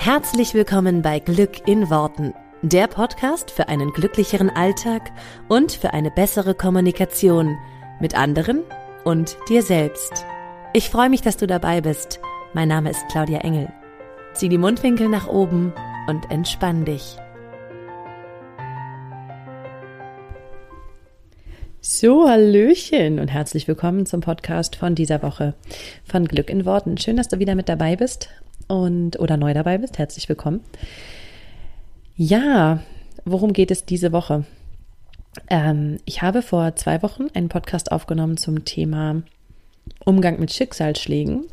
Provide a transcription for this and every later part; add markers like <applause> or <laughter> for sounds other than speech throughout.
Herzlich willkommen bei Glück in Worten, der Podcast für einen glücklicheren Alltag und für eine bessere Kommunikation mit anderen und dir selbst. Ich freue mich, dass du dabei bist. Mein Name ist Claudia Engel. Zieh die Mundwinkel nach oben und entspann dich. So, Hallöchen und herzlich willkommen zum Podcast von dieser Woche von Glück in Worten. Schön, dass du wieder mit dabei bist und oder neu dabei bist, herzlich willkommen. Ja, worum geht es diese Woche? Ähm, ich habe vor zwei Wochen einen Podcast aufgenommen zum Thema Umgang mit Schicksalsschlägen.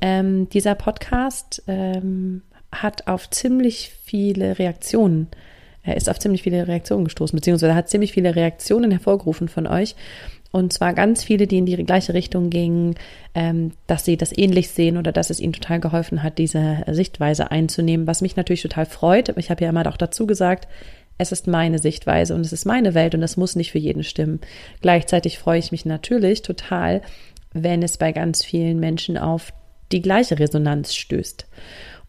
Ähm, dieser Podcast ähm, hat auf ziemlich viele Reaktionen, er ist auf ziemlich viele Reaktionen gestoßen, beziehungsweise hat ziemlich viele Reaktionen hervorgerufen von euch. Und zwar ganz viele, die in die gleiche Richtung gingen, ähm, dass sie das ähnlich sehen oder dass es ihnen total geholfen hat, diese Sichtweise einzunehmen, was mich natürlich total freut. Ich habe ja immer auch dazu gesagt, es ist meine Sichtweise und es ist meine Welt und es muss nicht für jeden stimmen. Gleichzeitig freue ich mich natürlich total, wenn es bei ganz vielen Menschen auf die gleiche Resonanz stößt.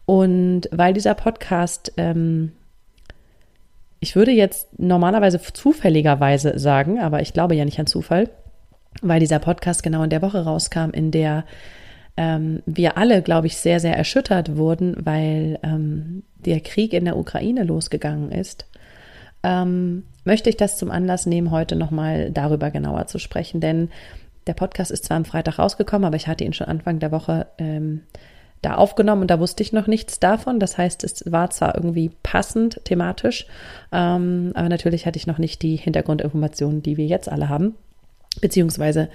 Und weil dieser Podcast ähm, ich würde jetzt normalerweise zufälligerweise sagen, aber ich glaube ja nicht an Zufall, weil dieser Podcast genau in der Woche rauskam, in der ähm, wir alle, glaube ich, sehr, sehr erschüttert wurden, weil ähm, der Krieg in der Ukraine losgegangen ist. Ähm, möchte ich das zum Anlass nehmen, heute nochmal darüber genauer zu sprechen, denn der Podcast ist zwar am Freitag rausgekommen, aber ich hatte ihn schon Anfang der Woche ähm, da aufgenommen und da wusste ich noch nichts davon. Das heißt, es war zwar irgendwie passend thematisch, ähm, aber natürlich hatte ich noch nicht die Hintergrundinformationen, die wir jetzt alle haben, beziehungsweise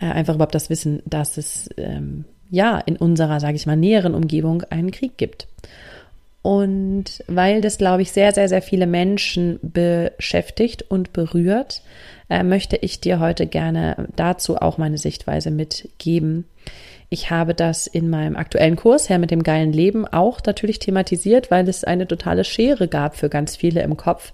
äh, einfach überhaupt das Wissen, dass es ähm, ja in unserer, sage ich mal, näheren Umgebung einen Krieg gibt. Und weil das, glaube ich, sehr, sehr, sehr viele Menschen beschäftigt und berührt, äh, möchte ich dir heute gerne dazu auch meine Sichtweise mitgeben. Ich habe das in meinem aktuellen Kurs, Herr mit dem geilen Leben, auch natürlich thematisiert, weil es eine totale Schere gab für ganz viele im Kopf,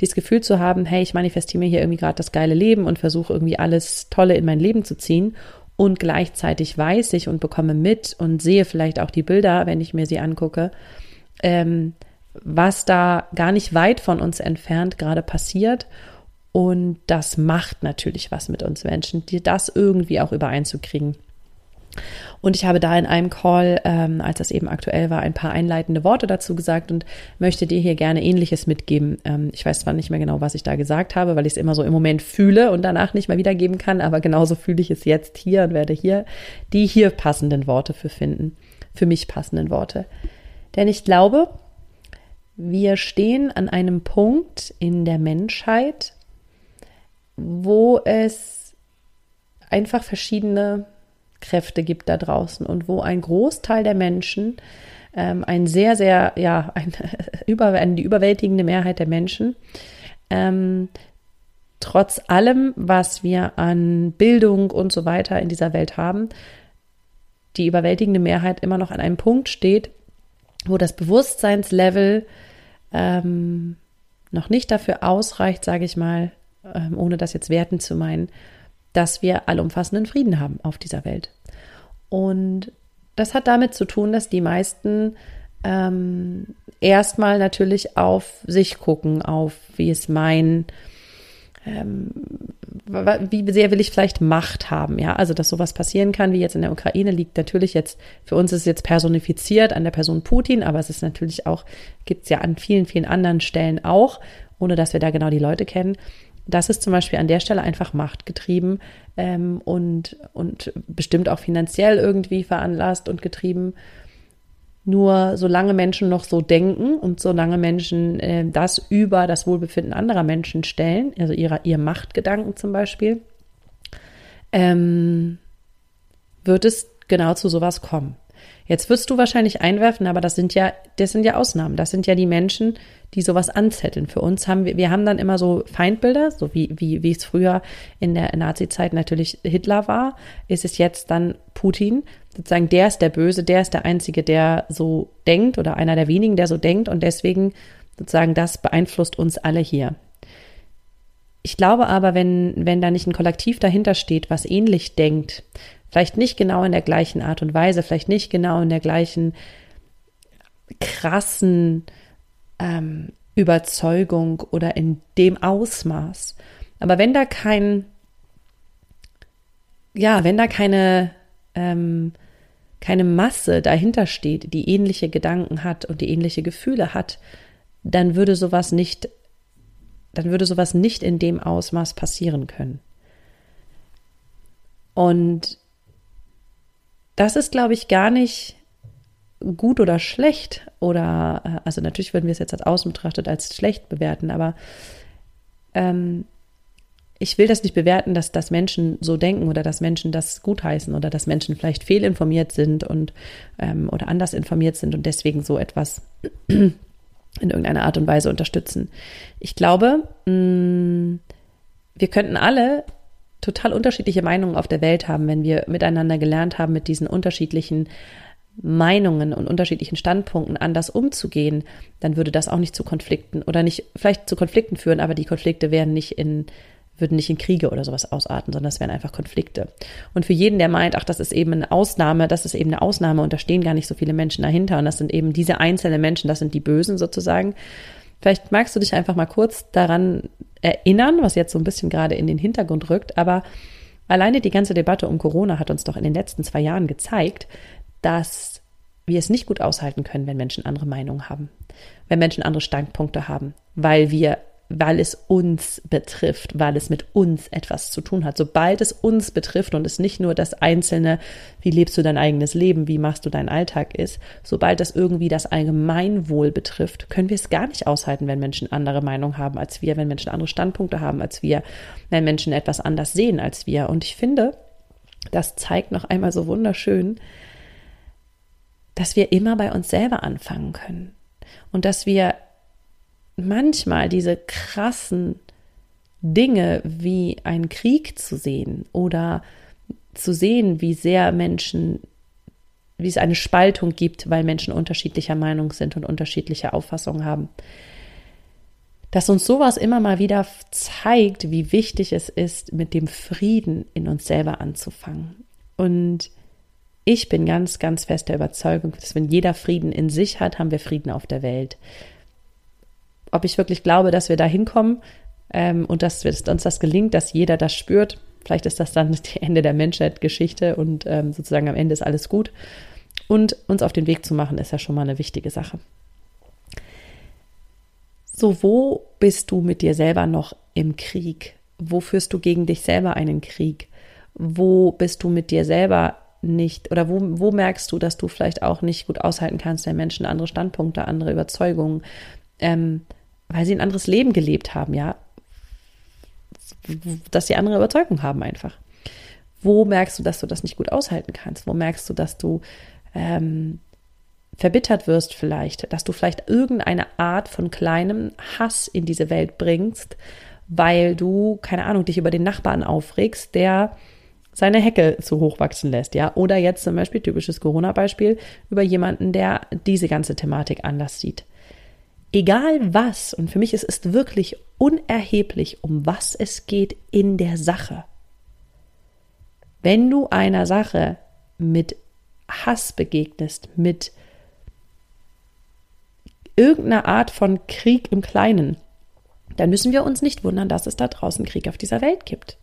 dieses Gefühl zu haben, hey, ich manifestiere mir hier irgendwie gerade das geile Leben und versuche irgendwie alles Tolle in mein Leben zu ziehen. Und gleichzeitig weiß ich und bekomme mit und sehe vielleicht auch die Bilder, wenn ich mir sie angucke, ähm, was da gar nicht weit von uns entfernt gerade passiert. Und das macht natürlich was mit uns Menschen, dir das irgendwie auch übereinzukriegen. Und ich habe da in einem Call, ähm, als das eben aktuell war, ein paar einleitende Worte dazu gesagt und möchte dir hier gerne Ähnliches mitgeben. Ähm, ich weiß zwar nicht mehr genau, was ich da gesagt habe, weil ich es immer so im Moment fühle und danach nicht mehr wiedergeben kann, aber genauso fühle ich es jetzt hier und werde hier die hier passenden Worte für finden, für mich passenden Worte. Denn ich glaube, wir stehen an einem Punkt in der Menschheit, wo es einfach verschiedene Kräfte gibt da draußen und wo ein Großteil der Menschen, ähm, ein sehr, sehr, ja, ein, <laughs> über, die überwältigende Mehrheit der Menschen, ähm, trotz allem, was wir an Bildung und so weiter in dieser Welt haben, die überwältigende Mehrheit immer noch an einem Punkt steht, wo das Bewusstseinslevel ähm, noch nicht dafür ausreicht, sage ich mal, ähm, ohne das jetzt werten zu meinen, dass wir allumfassenden Frieden haben auf dieser Welt. Und das hat damit zu tun, dass die meisten ähm, erstmal natürlich auf sich gucken, auf wie es mein, ähm, wie sehr will ich vielleicht Macht haben, ja, also dass sowas passieren kann, wie jetzt in der Ukraine, liegt natürlich jetzt, für uns ist es jetzt personifiziert an der Person Putin, aber es ist natürlich auch, gibt es ja an vielen, vielen anderen Stellen auch, ohne dass wir da genau die Leute kennen, das ist zum Beispiel an der Stelle einfach machtgetrieben ähm, und, und bestimmt auch finanziell irgendwie veranlasst und getrieben. Nur solange Menschen noch so denken und solange Menschen äh, das über das Wohlbefinden anderer Menschen stellen, also ihre, ihr Machtgedanken zum Beispiel, ähm, wird es genau zu sowas kommen. Jetzt wirst du wahrscheinlich einwerfen, aber das sind ja, das sind ja Ausnahmen. Das sind ja die Menschen, die sowas anzetteln. Für uns haben wir, wir haben dann immer so Feindbilder, so wie, wie, wie es früher in der Nazi-Zeit natürlich Hitler war, ist es jetzt dann Putin. Sozusagen, der ist der Böse, der ist der Einzige, der so denkt oder einer der wenigen, der so denkt und deswegen sozusagen das beeinflusst uns alle hier. Ich glaube aber, wenn, wenn da nicht ein Kollektiv dahinter steht, was ähnlich denkt, Vielleicht nicht genau in der gleichen Art und Weise, vielleicht nicht genau in der gleichen krassen ähm, Überzeugung oder in dem Ausmaß. Aber wenn da kein, ja, wenn da keine, ähm, keine Masse dahinter steht, die ähnliche Gedanken hat und die ähnliche Gefühle hat, dann würde sowas nicht, dann würde sowas nicht in dem Ausmaß passieren können. Und das ist, glaube ich, gar nicht gut oder schlecht oder, äh, also natürlich würden wir es jetzt als außen betrachtet als schlecht bewerten, aber ähm, ich will das nicht bewerten, dass, dass Menschen so denken oder dass Menschen das gutheißen oder dass Menschen vielleicht fehlinformiert sind und ähm, oder anders informiert sind und deswegen so etwas <clears throat> in irgendeiner Art und Weise unterstützen. Ich glaube, mh, mm, wir könnten alle total unterschiedliche Meinungen auf der Welt haben, wenn wir miteinander gelernt haben, mit diesen unterschiedlichen Meinungen und unterschiedlichen Standpunkten anders umzugehen, dann würde das auch nicht zu Konflikten oder nicht, vielleicht zu Konflikten führen, aber die Konflikte wären nicht in, würden nicht in Kriege oder sowas ausarten, sondern es wären einfach Konflikte. Und für jeden, der meint, ach, das ist eben eine Ausnahme, das ist eben eine Ausnahme und da stehen gar nicht so viele Menschen dahinter und das sind eben diese einzelnen Menschen, das sind die Bösen sozusagen. Vielleicht magst du dich einfach mal kurz daran erinnern, was jetzt so ein bisschen gerade in den Hintergrund rückt, aber alleine die ganze Debatte um Corona hat uns doch in den letzten zwei Jahren gezeigt, dass wir es nicht gut aushalten können, wenn Menschen andere Meinungen haben, wenn Menschen andere Standpunkte haben, weil wir, weil es uns betrifft, weil es mit uns etwas zu tun hat. Sobald es uns betrifft und es nicht nur das einzelne, wie lebst du dein eigenes Leben, wie machst du deinen Alltag ist, sobald das irgendwie das Allgemeinwohl betrifft, können wir es gar nicht aushalten, wenn Menschen andere Meinungen haben als wir, wenn Menschen andere Standpunkte haben als wir, wenn Menschen etwas anders sehen als wir. Und ich finde, das zeigt noch einmal so wunderschön, dass wir immer bei uns selber anfangen können und dass wir manchmal diese krassen Dinge wie einen Krieg zu sehen oder zu sehen, wie sehr Menschen, wie es eine Spaltung gibt, weil Menschen unterschiedlicher Meinung sind und unterschiedliche Auffassungen haben. Dass uns sowas immer mal wieder zeigt, wie wichtig es ist, mit dem Frieden in uns selber anzufangen. Und ich bin ganz, ganz fest der Überzeugung, dass wenn jeder Frieden in sich hat, haben wir Frieden auf der Welt. Ob ich wirklich glaube, dass wir da hinkommen ähm, und dass uns das gelingt, dass jeder das spürt, vielleicht ist das dann <laughs> das Ende der Menschheitsgeschichte und ähm, sozusagen am Ende ist alles gut. Und uns auf den Weg zu machen, ist ja schon mal eine wichtige Sache. So, wo bist du mit dir selber noch im Krieg? Wo führst du gegen dich selber einen Krieg? Wo bist du mit dir selber nicht oder wo, wo merkst du, dass du vielleicht auch nicht gut aushalten kannst, wenn Menschen andere Standpunkte, andere Überzeugungen, ähm, weil sie ein anderes Leben gelebt haben, ja, dass sie andere Überzeugungen haben einfach. Wo merkst du, dass du das nicht gut aushalten kannst? Wo merkst du, dass du ähm, verbittert wirst vielleicht, dass du vielleicht irgendeine Art von kleinem Hass in diese Welt bringst, weil du, keine Ahnung, dich über den Nachbarn aufregst, der seine Hecke zu hoch wachsen lässt, ja. Oder jetzt zum Beispiel, typisches Corona-Beispiel, über jemanden, der diese ganze Thematik anders sieht. Egal was, und für mich ist es wirklich unerheblich, um was es geht in der Sache. Wenn du einer Sache mit Hass begegnest, mit irgendeiner Art von Krieg im Kleinen, dann müssen wir uns nicht wundern, dass es da draußen Krieg auf dieser Welt gibt.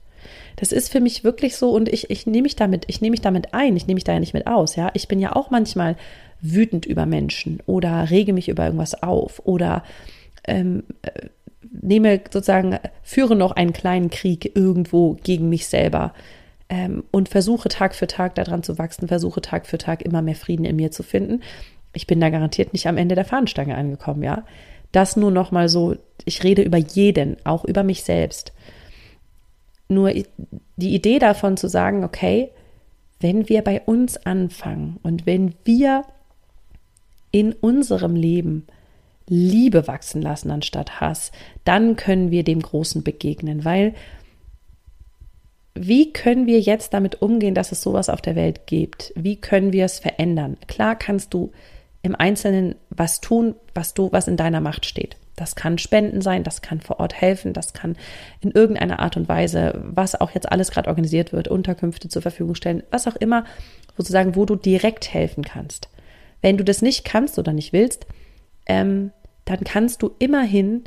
Das ist für mich wirklich so und ich, ich nehme mich damit, ich nehme mich damit ein, ich nehme mich da ja nicht mit aus, ja. Ich bin ja auch manchmal wütend über Menschen oder rege mich über irgendwas auf oder ähm, äh, nehme sozusagen, führe noch einen kleinen Krieg irgendwo gegen mich selber ähm, und versuche Tag für Tag daran zu wachsen, versuche Tag für Tag immer mehr Frieden in mir zu finden. Ich bin da garantiert nicht am Ende der Fahnenstange angekommen, ja. Das nur noch mal so, ich rede über jeden, auch über mich selbst. Nur die Idee davon zu sagen, okay, wenn wir bei uns anfangen und wenn wir in unserem Leben Liebe wachsen lassen anstatt Hass, dann können wir dem Großen begegnen, weil wie können wir jetzt damit umgehen, dass es sowas auf der Welt gibt? Wie können wir es verändern? Klar kannst du im Einzelnen was tun, was du, was in deiner Macht steht. Das kann Spenden sein, das kann vor Ort helfen, das kann in irgendeiner Art und Weise, was auch jetzt alles gerade organisiert wird, Unterkünfte zur Verfügung stellen, was auch immer, sozusagen, wo du direkt helfen kannst. Wenn du das nicht kannst oder nicht willst, ähm, dann kannst du immerhin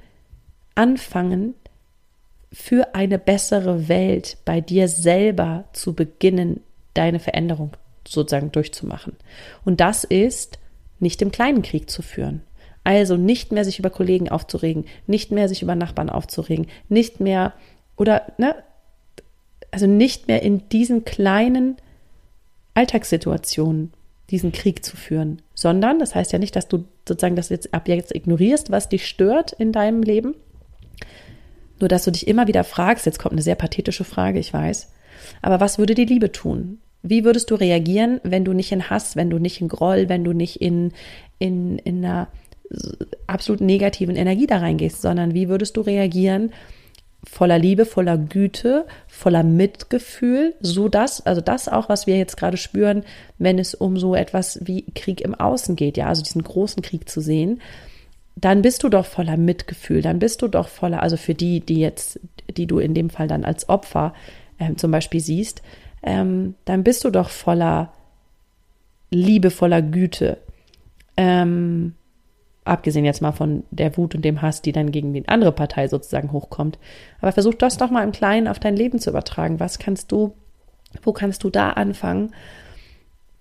anfangen, für eine bessere Welt bei dir selber zu beginnen, deine Veränderung sozusagen durchzumachen. Und das ist nicht im kleinen Krieg zu führen. Also nicht mehr sich über Kollegen aufzuregen, nicht mehr sich über Nachbarn aufzuregen, nicht mehr oder ne, also nicht mehr in diesen kleinen Alltagssituationen diesen Krieg zu führen, sondern das heißt ja nicht, dass du sozusagen das jetzt ab jetzt ignorierst, was dich stört in deinem Leben, nur dass du dich immer wieder fragst, jetzt kommt eine sehr pathetische Frage, ich weiß, aber was würde die Liebe tun? Wie würdest du reagieren, wenn du nicht in Hass, wenn du nicht in Groll, wenn du nicht in, in, in einer absolut negativen Energie da reingehst, sondern wie würdest du reagieren, voller Liebe, voller Güte, voller Mitgefühl, so dass, also das auch, was wir jetzt gerade spüren, wenn es um so etwas wie Krieg im Außen geht, ja, also diesen großen Krieg zu sehen, dann bist du doch voller Mitgefühl, dann bist du doch voller, also für die, die jetzt, die du in dem Fall dann als Opfer ähm, zum Beispiel siehst, ähm, dann bist du doch voller Liebe, voller Güte. Ähm, abgesehen jetzt mal von der Wut und dem Hass, die dann gegen die andere Partei sozusagen hochkommt. Aber versuch das doch mal im Kleinen auf dein Leben zu übertragen. Was kannst du, wo kannst du da anfangen,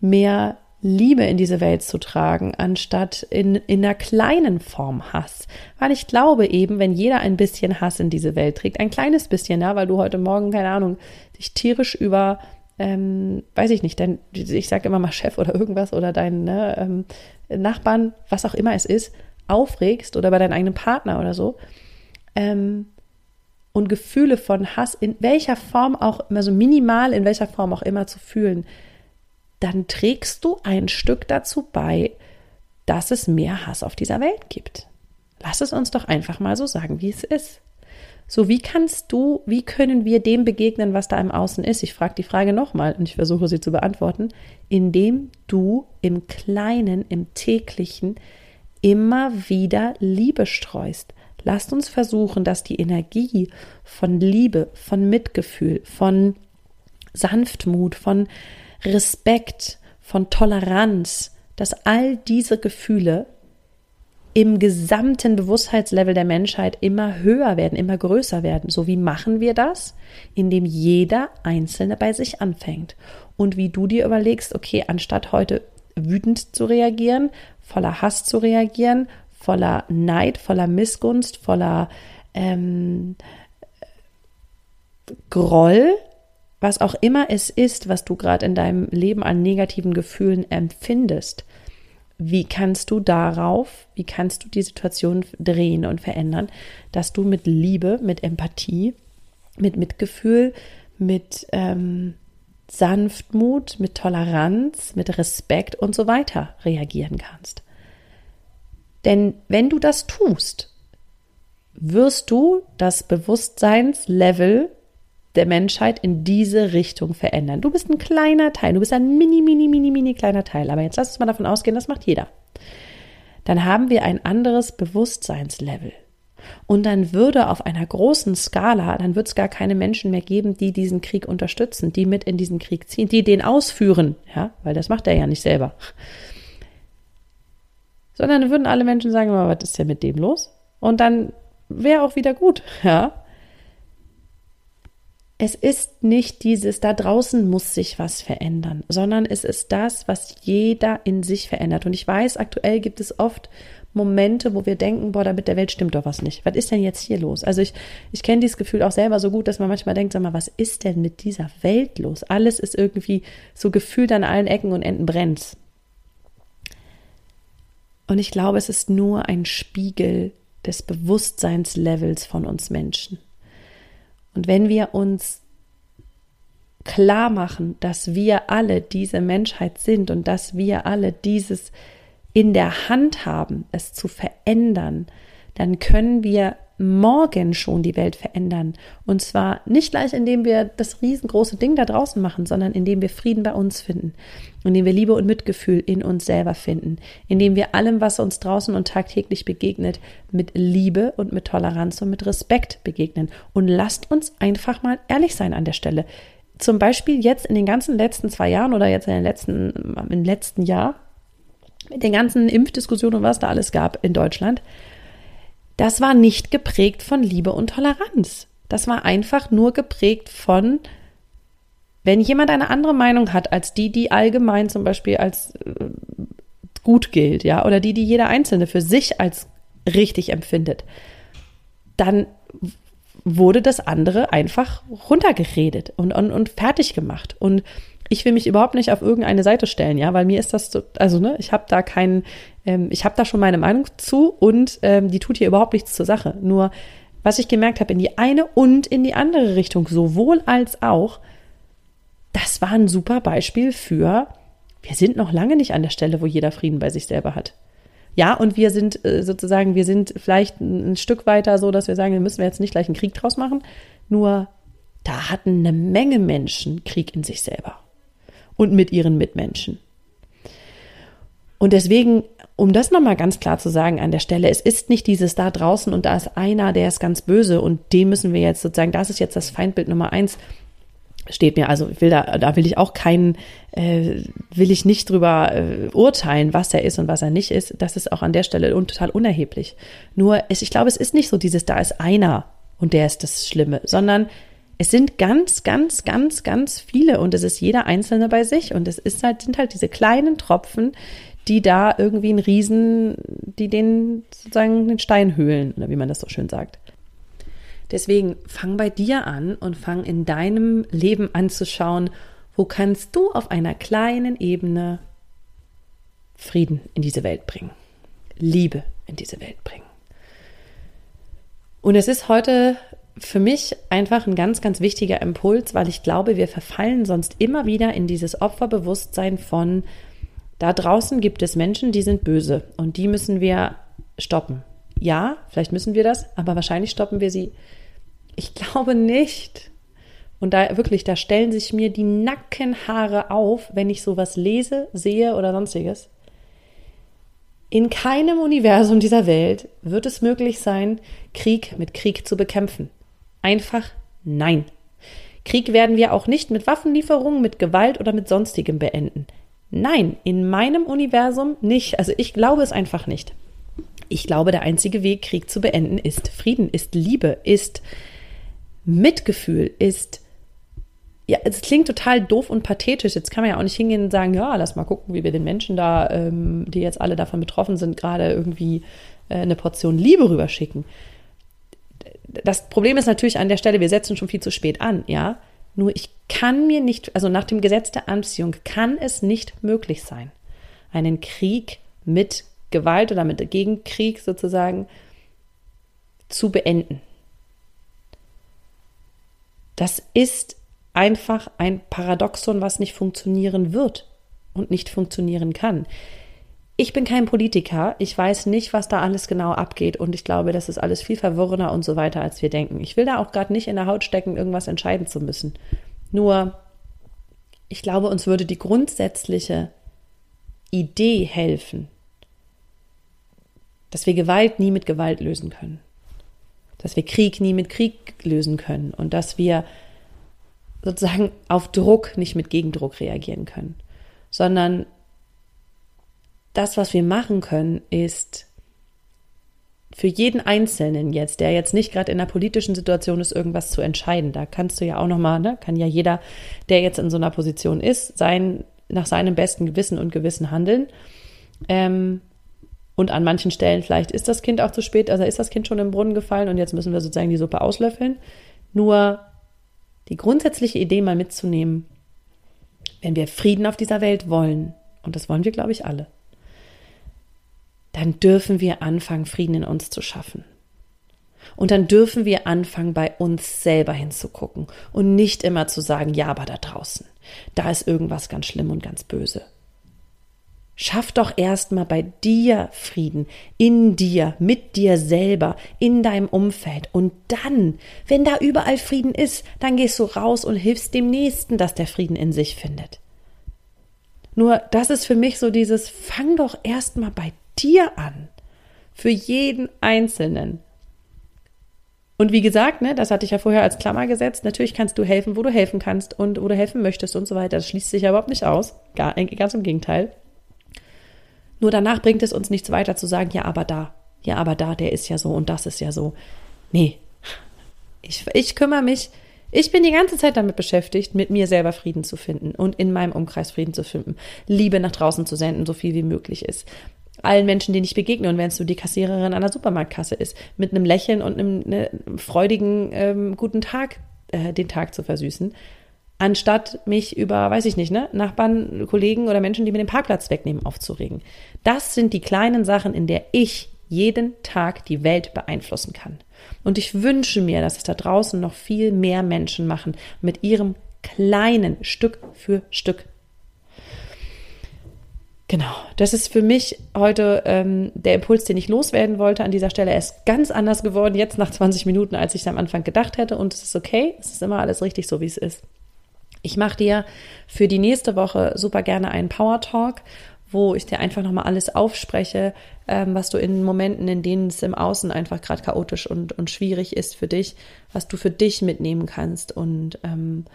mehr Liebe in diese Welt zu tragen, anstatt in, in einer kleinen Form Hass. Weil ich glaube eben, wenn jeder ein bisschen Hass in diese Welt trägt, ein kleines bisschen, ja, weil du heute Morgen, keine Ahnung, dich tierisch über, ähm, weiß ich nicht, dein, ich sage immer mal Chef oder irgendwas oder deinen ne, ähm, Nachbarn, was auch immer es ist, aufregst oder bei deinem eigenen Partner oder so, ähm, und Gefühle von Hass in welcher Form auch immer, so minimal in welcher Form auch immer zu fühlen, dann trägst du ein Stück dazu bei, dass es mehr Hass auf dieser Welt gibt. Lass es uns doch einfach mal so sagen, wie es ist. So, wie kannst du, wie können wir dem begegnen, was da im Außen ist? Ich frage die Frage nochmal und ich versuche sie zu beantworten, indem du im Kleinen, im täglichen immer wieder Liebe streust. Lasst uns versuchen, dass die Energie von Liebe, von Mitgefühl, von Sanftmut, von Respekt, von Toleranz, dass all diese Gefühle im gesamten Bewusstheitslevel der Menschheit immer höher werden, immer größer werden. So wie machen wir das? Indem jeder Einzelne bei sich anfängt. Und wie du dir überlegst, okay, anstatt heute wütend zu reagieren, voller Hass zu reagieren, voller Neid, voller Missgunst, voller ähm, Groll, was auch immer es ist, was du gerade in deinem Leben an negativen Gefühlen empfindest, wie kannst du darauf, wie kannst du die Situation drehen und verändern, dass du mit Liebe, mit Empathie, mit Mitgefühl, mit ähm, Sanftmut, mit Toleranz, mit Respekt und so weiter reagieren kannst. Denn wenn du das tust, wirst du das Bewusstseinslevel der Menschheit in diese Richtung verändern. Du bist ein kleiner Teil, du bist ein mini, mini, mini, mini kleiner Teil. Aber jetzt lass uns mal davon ausgehen, das macht jeder. Dann haben wir ein anderes Bewusstseinslevel. Und dann würde auf einer großen Skala, dann wird es gar keine Menschen mehr geben, die diesen Krieg unterstützen, die mit in diesen Krieg ziehen, die den ausführen, ja, weil das macht er ja nicht selber. Sondern würden alle Menschen sagen, was ist denn mit dem los? Und dann wäre auch wieder gut, ja. Es ist nicht dieses, da draußen muss sich was verändern, sondern es ist das, was jeder in sich verändert. Und ich weiß, aktuell gibt es oft Momente, wo wir denken, boah, da mit der Welt stimmt doch was nicht. Was ist denn jetzt hier los? Also ich, ich kenne dieses Gefühl auch selber so gut, dass man manchmal denkt, sag mal, was ist denn mit dieser Welt los? Alles ist irgendwie so gefühlt an allen Ecken und Enden brennt. Und ich glaube, es ist nur ein Spiegel des Bewusstseinslevels von uns Menschen. Und wenn wir uns klar machen, dass wir alle diese Menschheit sind und dass wir alle dieses in der Hand haben, es zu verändern, dann können wir morgen schon die Welt verändern. Und zwar nicht gleich, indem wir das riesengroße Ding da draußen machen, sondern indem wir Frieden bei uns finden, indem wir Liebe und Mitgefühl in uns selber finden, indem wir allem, was uns draußen und tagtäglich begegnet, mit Liebe und mit Toleranz und mit Respekt begegnen. Und lasst uns einfach mal ehrlich sein an der Stelle. Zum Beispiel jetzt in den ganzen letzten zwei Jahren oder jetzt in den letzten, im letzten Jahr mit den ganzen Impfdiskussionen und was da alles gab in Deutschland, das war nicht geprägt von Liebe und Toleranz. Das war einfach nur geprägt von, wenn jemand eine andere Meinung hat als die, die allgemein zum Beispiel als äh, gut gilt, ja, oder die, die jeder Einzelne für sich als richtig empfindet, dann wurde das andere einfach runtergeredet und, und, und fertig gemacht. Und ich will mich überhaupt nicht auf irgendeine Seite stellen, ja, weil mir ist das so, also ne, ich habe da keinen, ähm, ich habe da schon meine Meinung zu und ähm, die tut hier überhaupt nichts zur Sache. Nur was ich gemerkt habe, in die eine und in die andere Richtung, sowohl als auch, das war ein super Beispiel für, wir sind noch lange nicht an der Stelle, wo jeder Frieden bei sich selber hat. Ja, und wir sind äh, sozusagen, wir sind vielleicht ein Stück weiter so, dass wir sagen, wir müssen jetzt nicht gleich einen Krieg draus machen. Nur da hatten eine Menge Menschen Krieg in sich selber und mit ihren Mitmenschen. Und deswegen, um das nochmal ganz klar zu sagen an der Stelle, es ist nicht dieses da draußen und da ist einer, der ist ganz böse und dem müssen wir jetzt sozusagen, das ist jetzt das Feindbild Nummer eins, steht mir. Also ich will da, da will ich auch keinen, äh, will ich nicht drüber äh, urteilen, was er ist und was er nicht ist. Das ist auch an der Stelle un total unerheblich. Nur, es, ich glaube, es ist nicht so dieses, da ist einer und der ist das Schlimme, sondern es sind ganz, ganz, ganz, ganz viele und es ist jeder Einzelne bei sich und es ist halt, sind halt diese kleinen Tropfen, die da irgendwie einen Riesen, die den sozusagen den Stein höhlen, oder wie man das so schön sagt. Deswegen fang bei dir an und fang in deinem Leben anzuschauen, wo kannst du auf einer kleinen Ebene Frieden in diese Welt bringen, Liebe in diese Welt bringen. Und es ist heute für mich einfach ein ganz, ganz wichtiger Impuls, weil ich glaube, wir verfallen sonst immer wieder in dieses Opferbewusstsein von, da draußen gibt es Menschen, die sind böse und die müssen wir stoppen. Ja, vielleicht müssen wir das, aber wahrscheinlich stoppen wir sie ich glaube nicht. Und da wirklich, da stellen sich mir die Nackenhaare auf, wenn ich sowas lese, sehe oder sonstiges. In keinem Universum dieser Welt wird es möglich sein, Krieg mit Krieg zu bekämpfen. Einfach nein. Krieg werden wir auch nicht mit Waffenlieferungen, mit Gewalt oder mit sonstigem beenden. Nein, in meinem Universum nicht. Also ich glaube es einfach nicht. Ich glaube, der einzige Weg, Krieg zu beenden, ist Frieden, ist Liebe, ist Mitgefühl ist, ja, es klingt total doof und pathetisch. Jetzt kann man ja auch nicht hingehen und sagen, ja, lass mal gucken, wie wir den Menschen da, ähm, die jetzt alle davon betroffen sind, gerade irgendwie äh, eine Portion Liebe rüberschicken. Das Problem ist natürlich an der Stelle, wir setzen schon viel zu spät an, ja. Nur ich kann mir nicht, also nach dem Gesetz der Anziehung kann es nicht möglich sein, einen Krieg mit Gewalt oder mit Gegenkrieg sozusagen zu beenden. Das ist einfach ein Paradoxon, was nicht funktionieren wird und nicht funktionieren kann. Ich bin kein Politiker, ich weiß nicht, was da alles genau abgeht. Und ich glaube, das ist alles viel verwirrender und so weiter, als wir denken. Ich will da auch gerade nicht in der Haut stecken, irgendwas entscheiden zu müssen. Nur, ich glaube, uns würde die grundsätzliche Idee helfen, dass wir Gewalt nie mit Gewalt lösen können. Dass wir Krieg nie mit Krieg lösen können. Und dass wir sozusagen auf Druck nicht mit Gegendruck reagieren können, sondern das, was wir machen können, ist für jeden Einzelnen jetzt, der jetzt nicht gerade in einer politischen Situation ist, irgendwas zu entscheiden. Da kannst du ja auch nochmal, ne, kann ja jeder, der jetzt in so einer Position ist, sein, nach seinem besten Gewissen und Gewissen handeln. Ähm, und an manchen Stellen vielleicht ist das Kind auch zu spät, also ist das Kind schon im Brunnen gefallen und jetzt müssen wir sozusagen die Suppe auslöffeln. Nur die grundsätzliche Idee mal mitzunehmen, wenn wir Frieden auf dieser Welt wollen, und das wollen wir, glaube ich, alle, dann dürfen wir anfangen, Frieden in uns zu schaffen. Und dann dürfen wir anfangen, bei uns selber hinzugucken und nicht immer zu sagen, ja, aber da draußen, da ist irgendwas ganz schlimm und ganz böse. Schaff doch erstmal bei dir Frieden, in dir, mit dir selber, in deinem Umfeld. Und dann, wenn da überall Frieden ist, dann gehst du raus und hilfst dem Nächsten, dass der Frieden in sich findet. Nur das ist für mich so dieses, fang doch erstmal bei dir an. Für jeden Einzelnen. Und wie gesagt, ne, das hatte ich ja vorher als Klammer gesetzt. Natürlich kannst du helfen, wo du helfen kannst und wo du helfen möchtest und so weiter. Das schließt sich ja überhaupt nicht aus. Gar, ganz im Gegenteil. Nur danach bringt es uns nichts weiter zu sagen, ja, aber da, ja, aber da, der ist ja so und das ist ja so. Nee, ich, ich kümmere mich, ich bin die ganze Zeit damit beschäftigt, mit mir selber Frieden zu finden und in meinem Umkreis Frieden zu finden, Liebe nach draußen zu senden, so viel wie möglich ist. Allen Menschen, denen ich begegne und wenn es so die Kassiererin an der Supermarktkasse ist, mit einem Lächeln und einem, ne, freudigen ähm, guten Tag äh, den Tag zu versüßen, anstatt mich über, weiß ich nicht, ne, Nachbarn, Kollegen oder Menschen, die mir den Parkplatz wegnehmen, aufzuregen. Das sind die kleinen Sachen, in der ich jeden Tag die Welt beeinflussen kann. Und ich wünsche mir, dass es da draußen noch viel mehr Menschen machen mit ihrem kleinen Stück für Stück. Genau, das ist für mich heute ähm, der Impuls, den ich loswerden wollte an dieser Stelle. Er ist ganz anders geworden jetzt nach 20 Minuten, als ich es am Anfang gedacht hätte. Und es ist okay, es ist immer alles richtig so, wie es ist. Ich mache dir für die nächste Woche super gerne einen Power Talk wo ich dir einfach nochmal alles aufspreche, ähm, was du in Momenten, in denen es im Außen einfach gerade chaotisch und, und schwierig ist für dich, was du für dich mitnehmen kannst und ähm,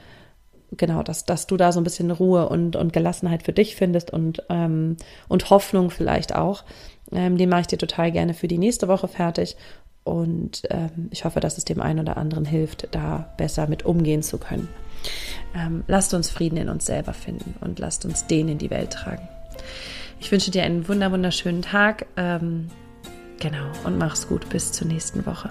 genau, dass, dass du da so ein bisschen Ruhe und, und Gelassenheit für dich findest und, ähm, und Hoffnung vielleicht auch. Ähm, den mache ich dir total gerne für die nächste Woche fertig. Und ähm, ich hoffe, dass es dem einen oder anderen hilft, da besser mit umgehen zu können. Ähm, lasst uns Frieden in uns selber finden und lasst uns den in die Welt tragen. Ich wünsche dir einen wunder wunderschönen Tag. Ähm, genau, und mach's gut. Bis zur nächsten Woche.